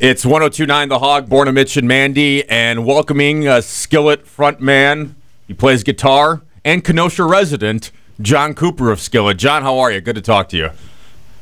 It's 1029 The Hog, born of Mitch and Mandy, and welcoming a Skillet frontman. He plays guitar and Kenosha resident, John Cooper of Skillet. John, how are you? Good to talk to you.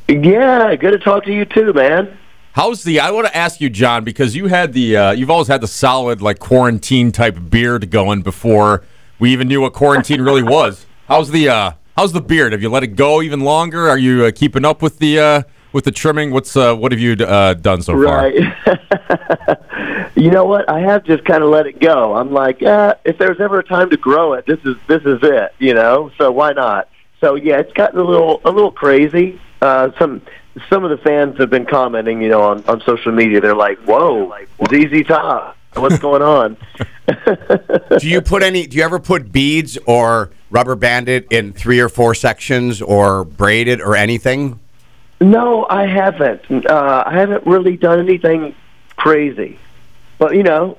Yeah, good to talk to you too, man. How's the? I want to ask you, John, because you had the, uh, you've always had the solid like quarantine type beard going before we even knew what quarantine really was. How's the, uh, how's the beard? Have you let it go even longer? Are you uh, keeping up with the, uh, with the trimming? What's, uh, what have you uh, done so far? Right. you know what? I have just kind of let it go. I'm like, uh, if there's ever a time to grow it, this is this is it. You know, so why not? So yeah, it's gotten a little a little crazy. Uh, some some of the fans have been commenting, you know, on, on social media. They're like, "Whoa, ZZ Top, what's going on?" do you put any? Do you ever put beads or rubber band it in three or four sections, or braid it, or anything? No, I haven't. Uh, I haven't really done anything crazy. But you know,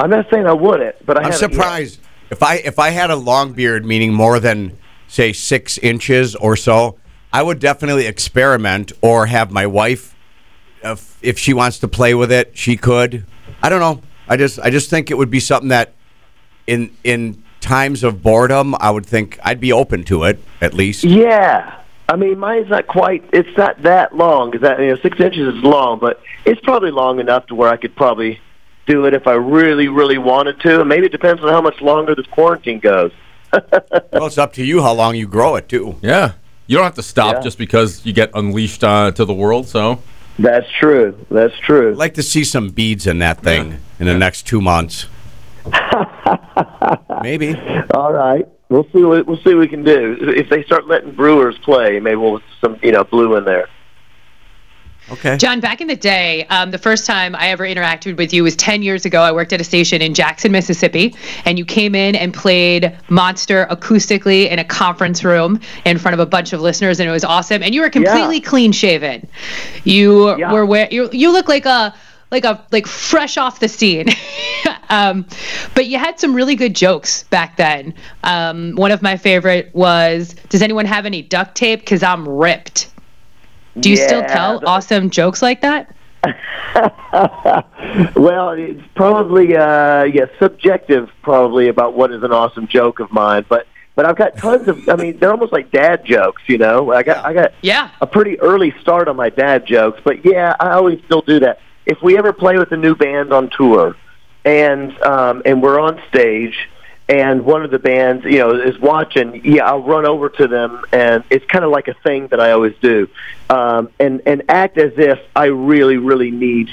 I'm not saying I wouldn't. But I I'm haven't yet. surprised if I if I had a long beard, meaning more than say six inches or so, I would definitely experiment or have my wife, if, if she wants to play with it, she could. I don't know. I just I just think it would be something that in in times of boredom, I would think I'd be open to it at least. Yeah. I mean, mine's not quite. It's not that long. Cause that you know, six inches is long, but it's probably long enough to where I could probably do it if I really, really wanted to. And maybe it depends on how much longer this quarantine goes. Well, it's up to you how long you grow it too. Yeah. You don't have to stop Yeah. just because you get unleashed uh, to the world. So That's true. That's true. I'd like to see some beads in that thing in the next two months. Maybe. All right. We'll see what we'll see what we can do. If they start letting Brewers play, maybe we'll some you know blue in there. Okay. John, back in the day, um, the first time I ever interacted with you was 10 years ago. I worked at a station in Jackson, Mississippi, and you came in and played Monster acoustically in a conference room in front of a bunch of listeners, and it was awesome. And you were completely Yeah. clean shaven. You Yeah. were wear- you you look like a like a like fresh off the scene. um, but you had some really good jokes back then. Um, one of my favorite was, "Does anyone have any duct tape? Cause I'm ripped." Do you still tell the- awesome jokes like that? Well, it's probably uh, yeah subjective, probably about what is an awesome joke of mine. But but I've got tons of. I mean, they're almost like dad jokes. You know, I got I got Yeah. a pretty early start on my dad jokes. But yeah, I always still do that. If we ever play with a new band on tour, and um, and we're on stage. And one of the bands, you know, is watching. Yeah, I'll run over to them, and it's kind of like a thing that I always do, um, and and act as if I really, really need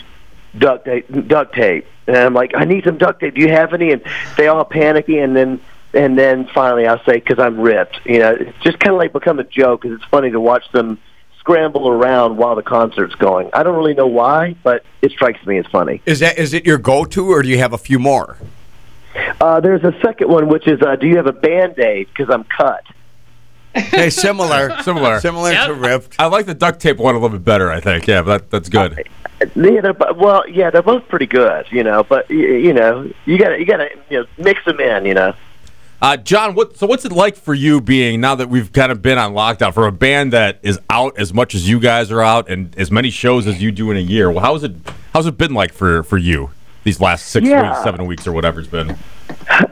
duct tape, duct tape. And I'm like, I need some duct tape. Do you have any? And they all panicky, and then and then finally I'll say, because I'm ripped. You know, it's just kind of like become a joke because it's funny to watch them scramble around while the concert's going. I don't really know why, but it strikes me as funny. Is that is it your go-to, or do you have a few more? Uh, there's a second one, which is, uh, do you have a band aid? Because I'm cut. Hey, similar, Similar. similar to ripped. I like the duct tape one a little bit better. I think. Yeah, but that, that's good. Yeah, they're, bo- well, yeah, they're both pretty good, you know. But y- you know, you gotta you gotta you know mix them in, you know. Uh, John, what so what's it like for you being now that we've kind of been on lockdown for a band that is out as much as you guys are out and as many shows as you do in a year? Well, how's it how's it been like for for you these last six Yeah. weeks, seven weeks, or whatever it's been?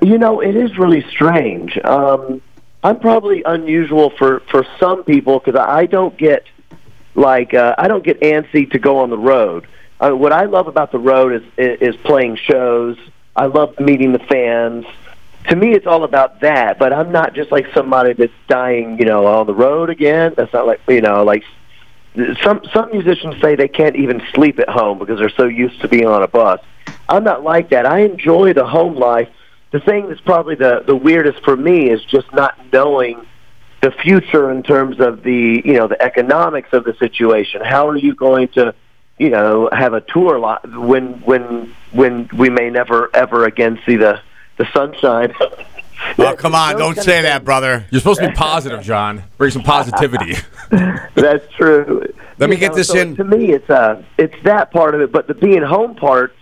You know, it is really strange. Um, I'm probably unusual for for some people because I don't get like uh, I don't get antsy to go on the road. Uh, what I love about the road is, is is playing shows. I love meeting the fans. To me, it's all about that. But I'm not just like somebody that's dying, you know, on the road again. That's not like you know, like some some musicians say they can't even sleep at home because they're so used to being on a bus. I'm not like that. I enjoy the home life. The thing that's probably the the weirdest for me is just not knowing the future in terms of the you know the economics of the situation. How are you going to you know have a tour lot when when when we may never ever again see the the sunshine? Oh, come on! Don't say that, brother. You're supposed to be positive, John. Bring some positivity. That's true. Let me You get know, this so in. To me, it's uh, it's that part of it, but the being home part,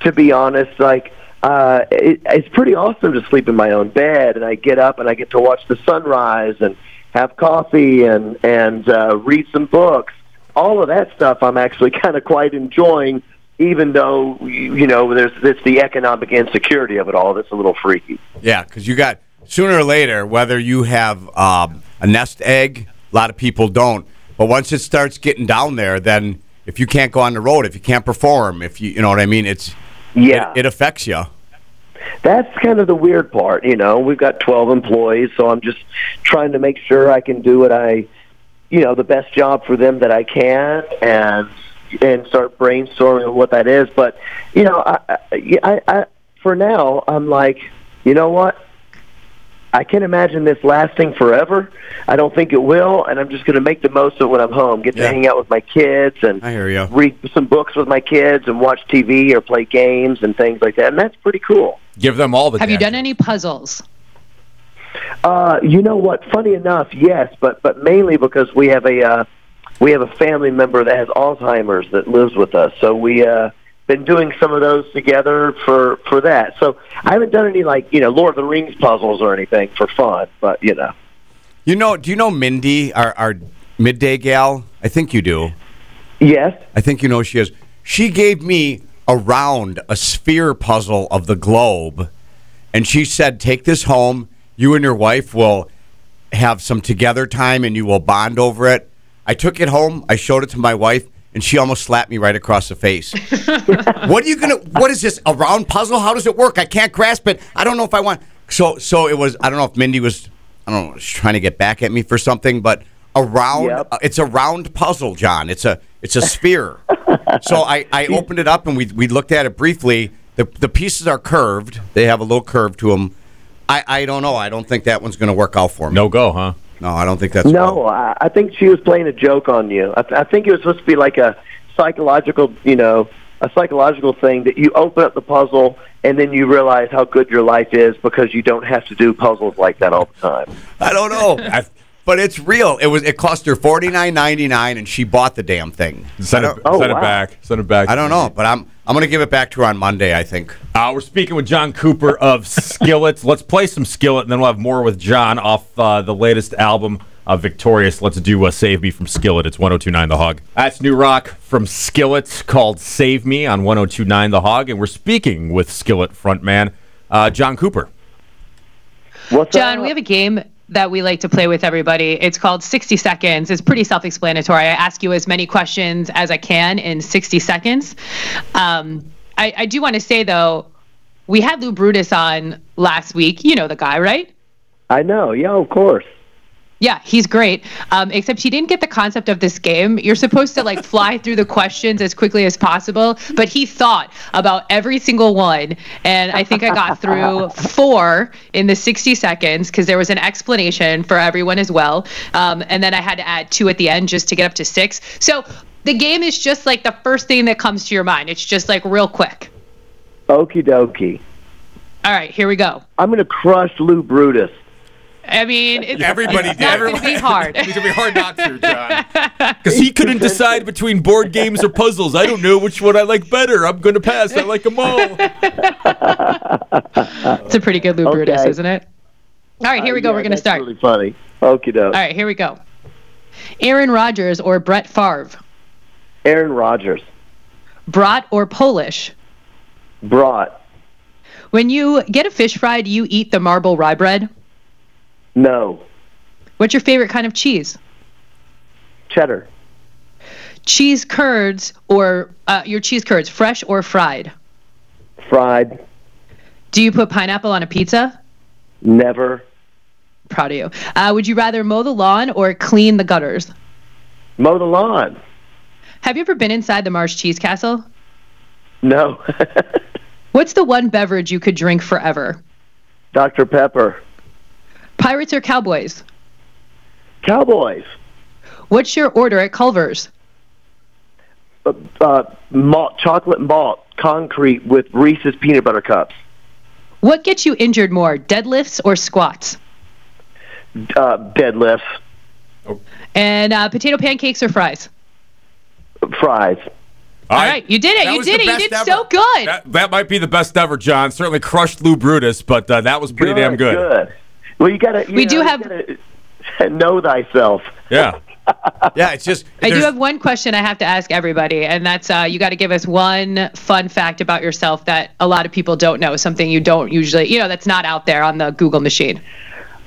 to be honest, like uh, it, it's pretty awesome to sleep in my own bed, and I get up and I get to watch the sunrise and have coffee and and uh, read some books. All of that stuff, I'm actually kind of quite enjoying even though you know there's it's the economic insecurity of it all that's a little freaky. Yeah, because you got sooner or later, whether you have um, a nest egg, a lot of people don't. But once it starts getting down there, then if you can't go on the road, if you can't perform, if you you know what I mean, it's Yeah. it, it affects you. That's kind of the weird part, you know. We've got 12 employees, so I'm just trying to make sure I can do what I, you know, the best job for them that I can, and and start brainstorming what that is. But you know, I, I, I, I for now, I'm like, you know what? I can't imagine this lasting forever. I don't think it will, and I'm just going to make the most of it when I'm home. Get to Yeah. hang out with my kids and I hear you. read some books with my kids and watch TV or play games and things like that. And that's pretty cool. Give them all the. Have you done any puzzles? Uh, you know what? Funny enough, yes, but but mainly because we have a uh, we have a family member that has Alzheimer's that lives with us. So we uh, been doing some of those together for for that. So I haven't done any like you know Lord of the Rings puzzles or anything for fun, but you know. You know? Do you know Mindy, our, our midday gal? I think you do. Yes. I think you know who she is. She gave me a round, a sphere puzzle of the globe, and she said, "Take this home. You and your wife will have some together time, and you will bond over it." I took it home. I showed it to my wife, and she almost slapped me right across the face. what are you gonna? What is this? A round puzzle? How does it work? I can't grasp it. I don't know if I want. So, so it was. I don't know if Mindy was. I don't know. Was trying to get back at me for something, but a round. Yep. uh, it's a round puzzle, John. It's a. It's a sphere. so I, I opened it up and we we looked at it briefly. The the pieces are curved. They have a little curve to them. I, I don't know. I don't think that one's going to work out for me. No go, huh? No, I don't think that's No, I, I think she was playing a joke on you. I, th- I think it was supposed to be like a psychological, you know, a psychological thing that you open up the puzzle and then you realize how good your life is because you don't have to do puzzles like that all the time. I don't know. I, but it's real. It was. It cost her forty nine ninety nine, and she bought the damn thing. Send it, Oh, send wow. it back. Send it back. I don't know, but I'm I'm gonna give it back to her on Monday. I think. Uh, we're speaking with John Cooper of Skillets. Let's play some Skillet, and then we'll have more with John off uh, the latest album, uh, Victorious. Let's do uh, Save Me from Skillet. It's 1029 The Hog. That's new rock from Skillet called Save Me on 1029 The Hog, and we're speaking with Skillet frontman uh, John Cooper. What's John, up? we have a game that we like to play with everybody. It's called 60 Seconds. It's pretty self explanatory. I ask you as many questions as I can in 60 seconds. Um, I, I do want to say, though, we had Lou Brutus on last week. You know the guy, right? I know. Yeah, of course. Yeah, he's great. Um, except he didn't get the concept of this game. You're supposed to like fly through the questions as quickly as possible, but he thought about every single one, and I think I got through four in the 60 seconds because there was an explanation for everyone as well, um, and then I had to add two at the end just to get up to six. So the game is just like the first thing that comes to your mind. It's just like real quick. Okie dokie. All right, here we go. I'm going to crush Lou Brutus. I mean, it's, Everybody it's did. not going to be hard. It's going to be hard not to, John. Because he couldn't decide between board games or puzzles. I don't know which one I like better. I'm going to pass. I like them all. It's a pretty good Lou Brutus, isn't it? All right, here we go. Uh, Yeah, We're going to that's start. really funny. Okie doke. All right, here we go. Aaron Rodgers or Brett Favre? Aaron Rodgers. Brat or Polish? Brought. When you get a fish fry, do you eat the marble rye bread? No. What's your favorite kind of cheese? Cheddar. Cheese curds or uh, your cheese curds, fresh or fried? Fried. Do you put pineapple on a pizza? Never. Proud of you. Uh, would you rather mow the lawn or clean the gutters? Mow the lawn. Have you ever been inside the Mars Cheese Castle? No. What's the one beverage you could drink forever? Dr. Pepper. Pirates or Cowboys? Cowboys. What's your order at Culver's? Uh, uh, malt, chocolate malt, concrete with Reese's peanut butter cups. What gets you injured more, deadlifts or squats? Uh, deadlifts. And uh, potato pancakes or fries? Fries. All right, you did it. That You did it. You did ever. so good. That, that might be the best ever, John. Certainly crushed Lou Brutus, but uh, that was pretty damn good. Good. Well, you gotta. You We know, do have- know thyself. Yeah. yeah, it's just. I do have one question I have to ask everybody, and that's uh, you got to give us one fun fact about yourself that a lot of people don't know, something you don't usually, you know, that's not out there on the Google machine.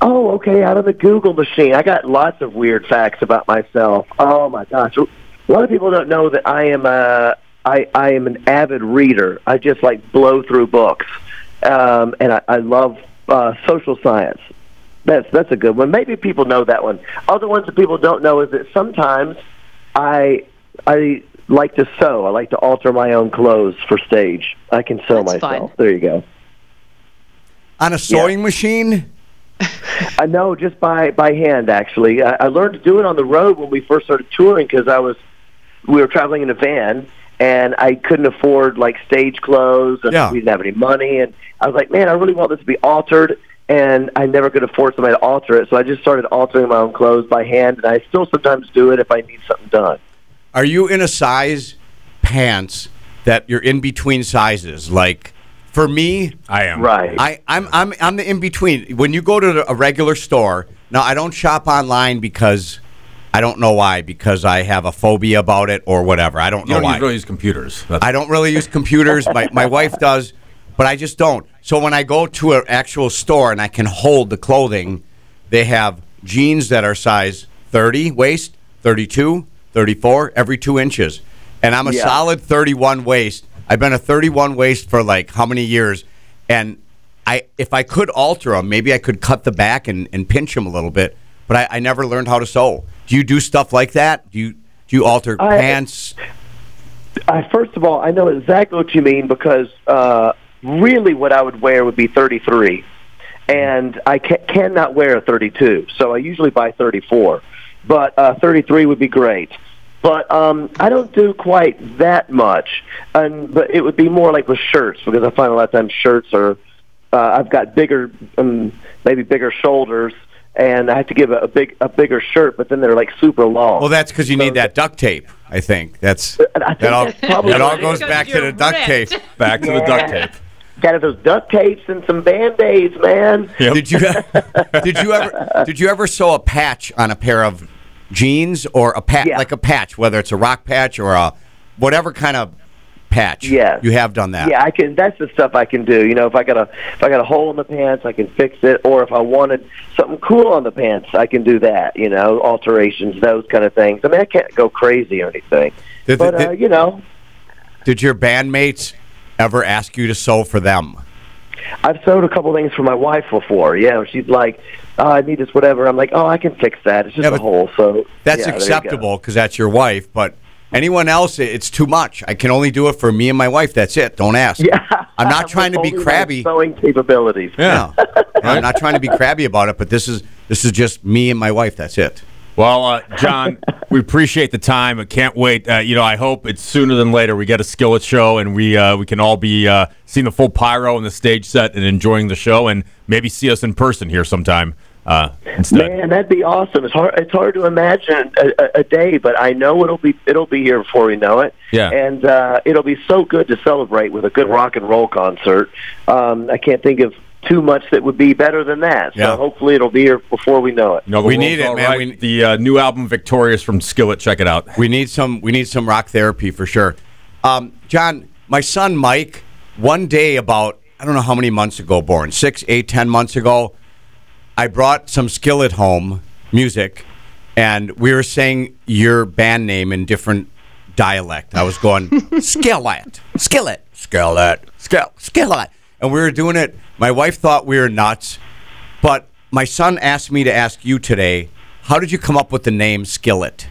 Oh, okay. Out of the Google machine, I got lots of weird facts about myself. Oh my gosh, a lot of people don't know that I am a I I am an avid reader. I just like blow through books, um, and I, I love uh, social science. That's that's a good one. Maybe people know that one. Other ones that people don't know is that sometimes I I like to sew. I like to alter my own clothes for stage. I can sew That's myself. fun. There you go. on a sewing machine. I know just by by hand. Actually, I, I learned to do it on the road when we first started touring because I was we were traveling in a van and I couldn't afford like stage clothes and Yeah. we didn't have any money and I was like, man, I really want this to be altered and I never could afford somebody to alter it, so I just started altering my own clothes by hand and I still sometimes do it if I need something done. Are you in a size pants that you're in between sizes? Like for me, I am. Right. I, I'm I'm I'm the in between. When you go to a regular store, now I don't shop online because I don't know why, because I have a phobia about it or whatever. I don't know why. You know don't why. use, really use computers. That's, I don't really use computers. My my wife does, but I just don't. So when I go to an actual store and I can hold the clothing, they have jeans that are size 30 waist, 32, 34, every two inches, and I'm a Yeah. solid 31 waist. I've been a 31 waist for like how many years, and I if I could alter them, maybe I could cut the back and, and pinch them a little bit. But I, I never learned how to sew. Do you do stuff like that? Do you do you alter I- pants? I first of all, I know exactly what you mean because uh, really, what I would wear would be 33, and I ca- cannot wear a 32, so I usually buy 34. But uh, 33 would be great. But um, I don't do quite that much, and but it would be more like with shirts because I find a lot of times shirts are. Uh, I've got bigger, um, maybe bigger shoulders, and I have to give a, a big, a bigger shirt, but then they're like super long. Well, that's because you need that duct tape. I think that's I think that all, that's probably that all goes back to the duct tape. back to the duct tape. Got to those duct tapes and some band aids, man. Yep. Did you did you ever did you ever sew a patch on a pair of jeans or a patch Yeah. like a patch, whether it's a rock patch or a whatever kind of patch? Yeah, you have done that. Yeah, I can. That's the stuff I can do. You know, if I got a if I got a hole in the pants, I can fix it. Or if I wanted something cool on the pants, I can do that. You know, alterations, those kind of things. I mean, I can't go crazy or anything, Did- but did- uh, you know, Did your bandmates ever ask you to sew for them? I've sewed a couple things for my wife before. Yeah, she's like, oh, I need this, whatever. I'm like, oh, I can fix that. It's just Yeah, a hole. So That's yeah, there you go. acceptable because that's your wife, but. Anyone else, it's too much. I can only do it for me and my wife. That's it. Don't ask. Yeah, I'm not trying to be crabby. Sewing capabilities. No. I'm not trying to be crabby about it, but this is this is just me and my wife. That's it. Well, uh, John, we appreciate the time. I can't wait. Uh, you know, I hope it's sooner than later. We get a skillet show, and we uh, we can all be uh, seeing the full pyro and the stage set and enjoying the show, and maybe see us in person here sometime uh, instead. Man, that'd be awesome. It's hard. It's hard to imagine a, a, a day, but I know it'll be it'll be here before we know it. Yeah. and uh, it'll be so good to celebrate with a good rock and roll concert. Um, I can't think of too much that would be better than that. So Yeah. hopefully it'll be here before we know it. You know, the We need it, man. right. We- the uh, new album, Victorious from Skillet. Check it out. We need some. We need some rock therapy for sure. Um, John, my son Mike, one day about I don't know how many months ago, born six, eight, ten months ago, I brought some Skillet home music, and we were saying your band name in different dialect. I was going Skillet, Skillet, Skillet, Skill, Skillet, and we were doing it. My wife thought we were nuts, but my son asked me to ask you today. How did you come up with the name Skillet?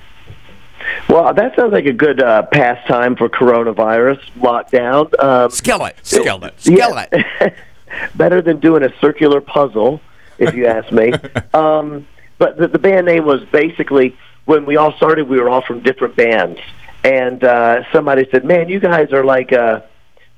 Well, that sounds like a good uh, pastime for coronavirus lockdown. Um, Skillet, skillet, Yeah. skillet. better than doing a circular puzzle, if you ask me. Um, but the, the band name was basically when we all started. We were all from different bands, and uh, somebody said, "Man, you guys are like a."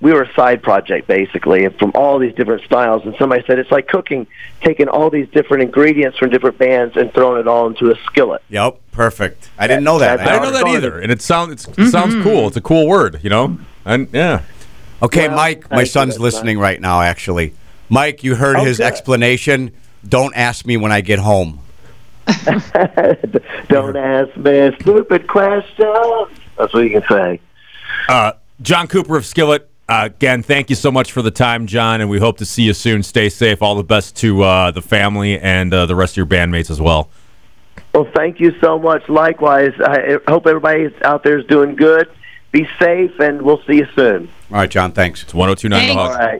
We were a side project basically, and from all these different styles. And somebody said it's like cooking, taking all these different ingredients from different bands and throwing it all into a skillet. Yep, perfect. I didn't know that. That's I didn't know that either, and it sounds it's, it sounds cool. It's a cool word, you know. And yeah, Okay, Well, Mike, my son's that's listening right now. Actually, Mike, you heard his Okay. explanation. Don't ask me when I get home. Don't ask me stupid questions. That's what you can say. Uh, John Cooper of Skillet. Uh, again, thank you so much for the time, John, and we hope to see you soon. Stay safe. All the best to uh, the family and uh, the rest of your bandmates as well. Well, thank you so much. Likewise, I hope everybody out there is doing good. Be safe, and we'll see you soon. All right, John. Thanks. It's 1029 The Thanks. Hog. All right.